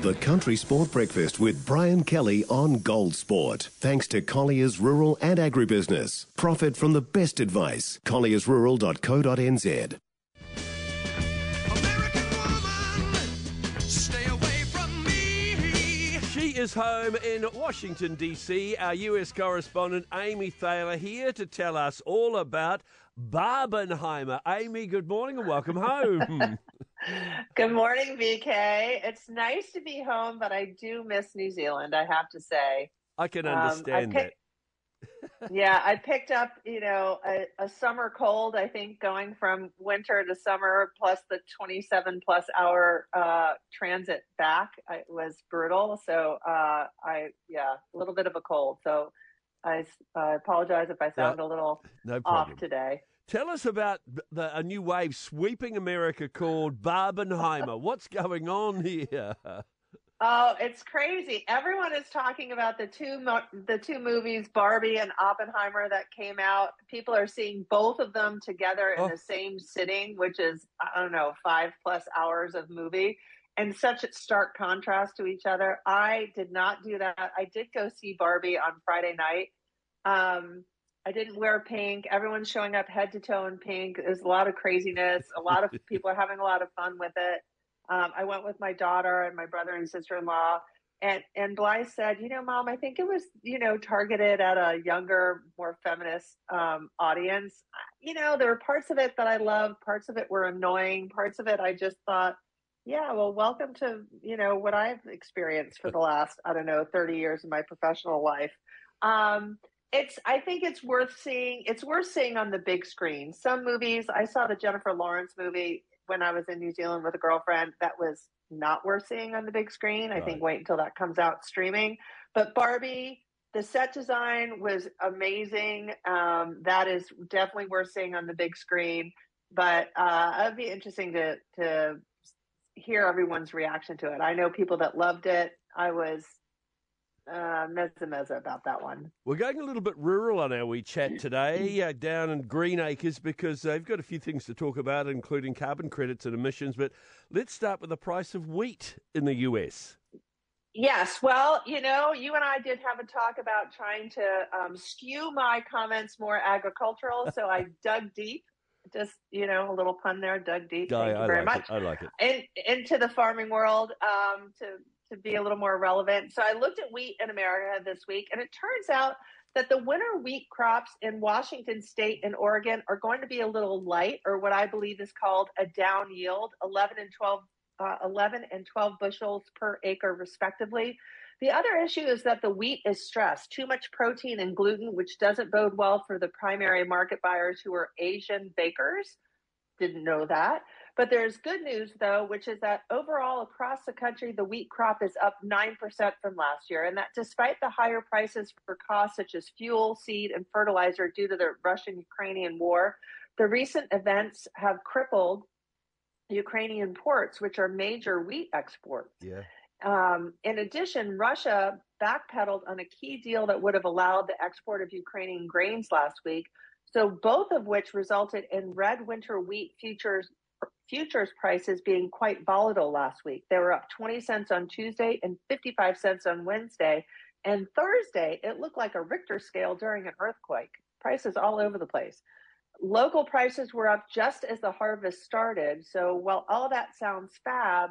The Country Sport Breakfast with Brian Kelly on Gold Sport. Thanks to Collier's Rural and Agribusiness. Profit from the best advice. colliersrural.co.nz. She is home in Washington, D.C. Our US correspondent, Amy Thaler, here to tell us all about Barbenheimer. Amy, good morning and welcome home. Good morning, BK. It's nice to be home, but I do miss New Zealand, I have to say. I can understand um, I pick- that. yeah, I picked up, you know, a, a, summer cold, I think, going from winter to summer, plus the 27 plus hour uh, transit back. It was brutal. So, uh, I, yeah, a little bit of a cold. So, I, I apologize if I sound a little no off today. Tell us about the, a new wave sweeping America called Barbenheimer. What's going on here? Oh, it's crazy. Everyone is talking about the two mo- the two movies, Barbie and Oppenheimer, that came out. People are seeing both of them together in oh. the same sitting, which is I don't know five plus hours of movie, and such a stark contrast to each other. I did not do that. I did go see Barbie on Friday night. Um, I didn't wear pink. Everyone's showing up head to toe in pink. There's a lot of craziness. A lot of people are having a lot of fun with it. Um, I went with my daughter and my brother and sister in law. And and Blythe said, you know, mom, I think it was, you know, targeted at a younger, more feminist um, audience. You know, there were parts of it that I loved, parts of it were annoying, parts of it I just thought, yeah, well, welcome to, you know, what I've experienced for the last, I don't know, 30 years of my professional life. Um, it's i think it's worth seeing it's worth seeing on the big screen. Some movies i saw the jennifer lawrence movie when i was in new zealand with a girlfriend. That was not worth seeing on the big screen. Right. i think wait until that comes out streaming. But barbie the set design was amazing. Um, that is definitely worth seeing on the big screen. But uh, it'd be interesting to to hear everyone's reaction to it i know people that loved it i was uh, mezza mezza about that one. We're going a little bit rural on our wee chat today, uh, down in Greenacres, because they've got a few things to talk about, including carbon credits and emissions. But let's start with the price of wheat in the US. Yes, well, you know, you and I did have a talk about trying to um, skew my comments more agricultural, so I dug deep. Just you know, a little pun there. Dug deep. Guy, Thank you I very like much. It. I like it. In, into the farming world um, to to be a little more relevant. So I looked at wheat in America this week, and it turns out that the winter wheat crops in Washington state and Oregon are going to be a little light, or what I believe is called a down yield, 11 and 12, uh, 11 and 12 bushels per acre, respectively. The other issue is that the wheat is stressed, too much protein and gluten, which doesn't bode well for the primary market buyers who are Asian bakers. Didn't know that. But there's good news, though, which is that overall across the country, the wheat crop is up 9% from last year. And that despite the higher prices for costs such as fuel, seed, and fertilizer due to the Russian Ukrainian war, the recent events have crippled Ukrainian ports, which are major wheat exports. Yeah. Um, in addition, Russia backpedaled on a key deal that would have allowed the export of Ukrainian grains last week. So, both of which resulted in red winter wheat futures futures prices being quite volatile last week. They were up 20 cents on Tuesday and 55 cents on Wednesday. And Thursday, it looked like a Richter scale during an earthquake. Prices all over the place. Local prices were up just as the harvest started. So while all that sounds fab,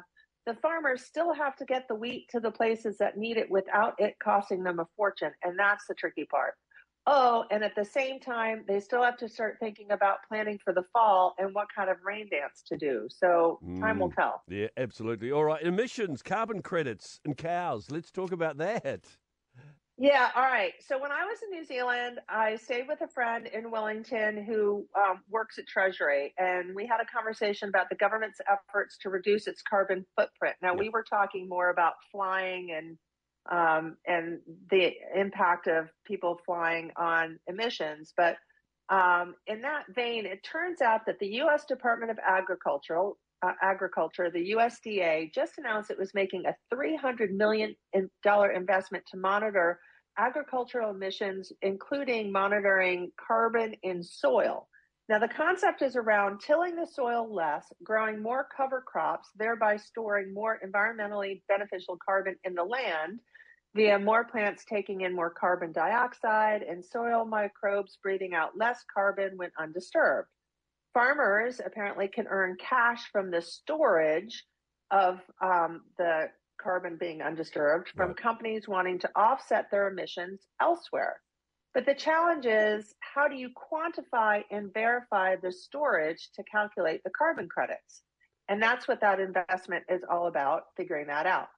the farmers still have to get the wheat to the places that need it without it costing them a fortune. And that's the tricky part. Oh, and at the same time, they still have to start thinking about planning for the fall and what kind of rain dance to do. So time mm, will tell. Yeah, absolutely. All right, emissions, carbon credits, and cows. Let's talk about that. Yeah, all right. So when I was in New Zealand, I stayed with a friend in Wellington who um, works at Treasury, and we had a conversation about the government's efforts to reduce its carbon footprint. Now, we were talking more about flying and um, and the impact of people flying on emissions. But um, in that vein, it turns out that the U.S. Department of Agricultural uh, Agriculture, the USDA, just announced it was making a $300 million investment to monitor agricultural emissions, including monitoring carbon in soil. Now, the concept is around tilling the soil less, growing more cover crops, thereby storing more environmentally beneficial carbon in the land via more plants taking in more carbon dioxide and soil microbes breathing out less carbon when undisturbed. Farmers apparently can earn cash from the storage of um, the carbon being undisturbed from right. companies wanting to offset their emissions elsewhere. But the challenge is how do you quantify and verify the storage to calculate the carbon credits? And that's what that investment is all about, figuring that out.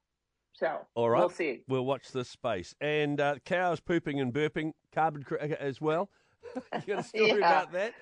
So all right. we'll see. We'll watch this space. And uh, cows pooping and burping, carbon credit as well. you got a story yeah. about that?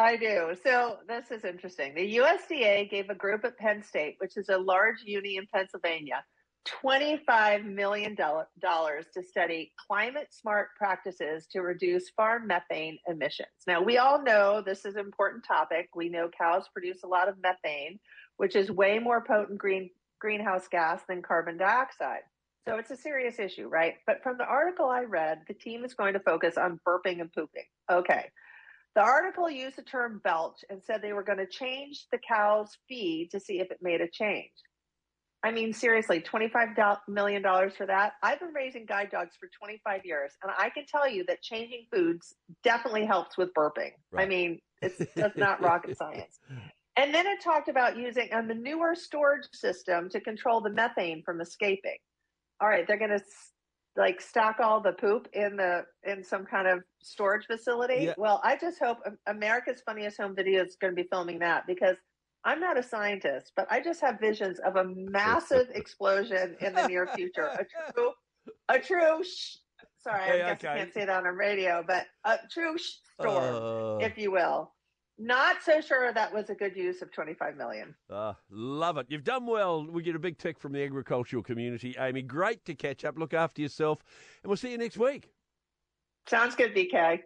I do. So this is interesting. The USDA gave a group at Penn State, which is a large uni in Pennsylvania, $25 million to study climate smart practices to reduce farm methane emissions. Now, we all know this is an important topic. We know cows produce a lot of methane, which is way more potent green, greenhouse gas than carbon dioxide. So it's a serious issue, right? But from the article I read, the team is going to focus on burping and pooping. Okay. The article used the term belch and said they were going to change the cow's feed to see if it made a change. I mean, seriously, $25 million for that. I've been raising guide dogs for 25 years, and I can tell you that changing foods definitely helps with burping. Right. I mean, it's just not rocket science. And then it talked about using a manure storage system to control the methane from escaping. All right, they're going to like stock all the poop in the in some kind of storage facility. Yeah. Well, I just hope America's Funniest Home Video is going to be filming that because I'm not a scientist, but I just have visions of a massive explosion in the near future. A true, a true. Sh- sorry, I guess okay. I can't say that on a radio, but a true storm, uh... if you will. Not so sure that was a good use of 25 million. Uh, love it. You've done well. We get a big tick from the agricultural community. Amy, great to catch up. Look after yourself, and we'll see you next week. Sounds good, BK.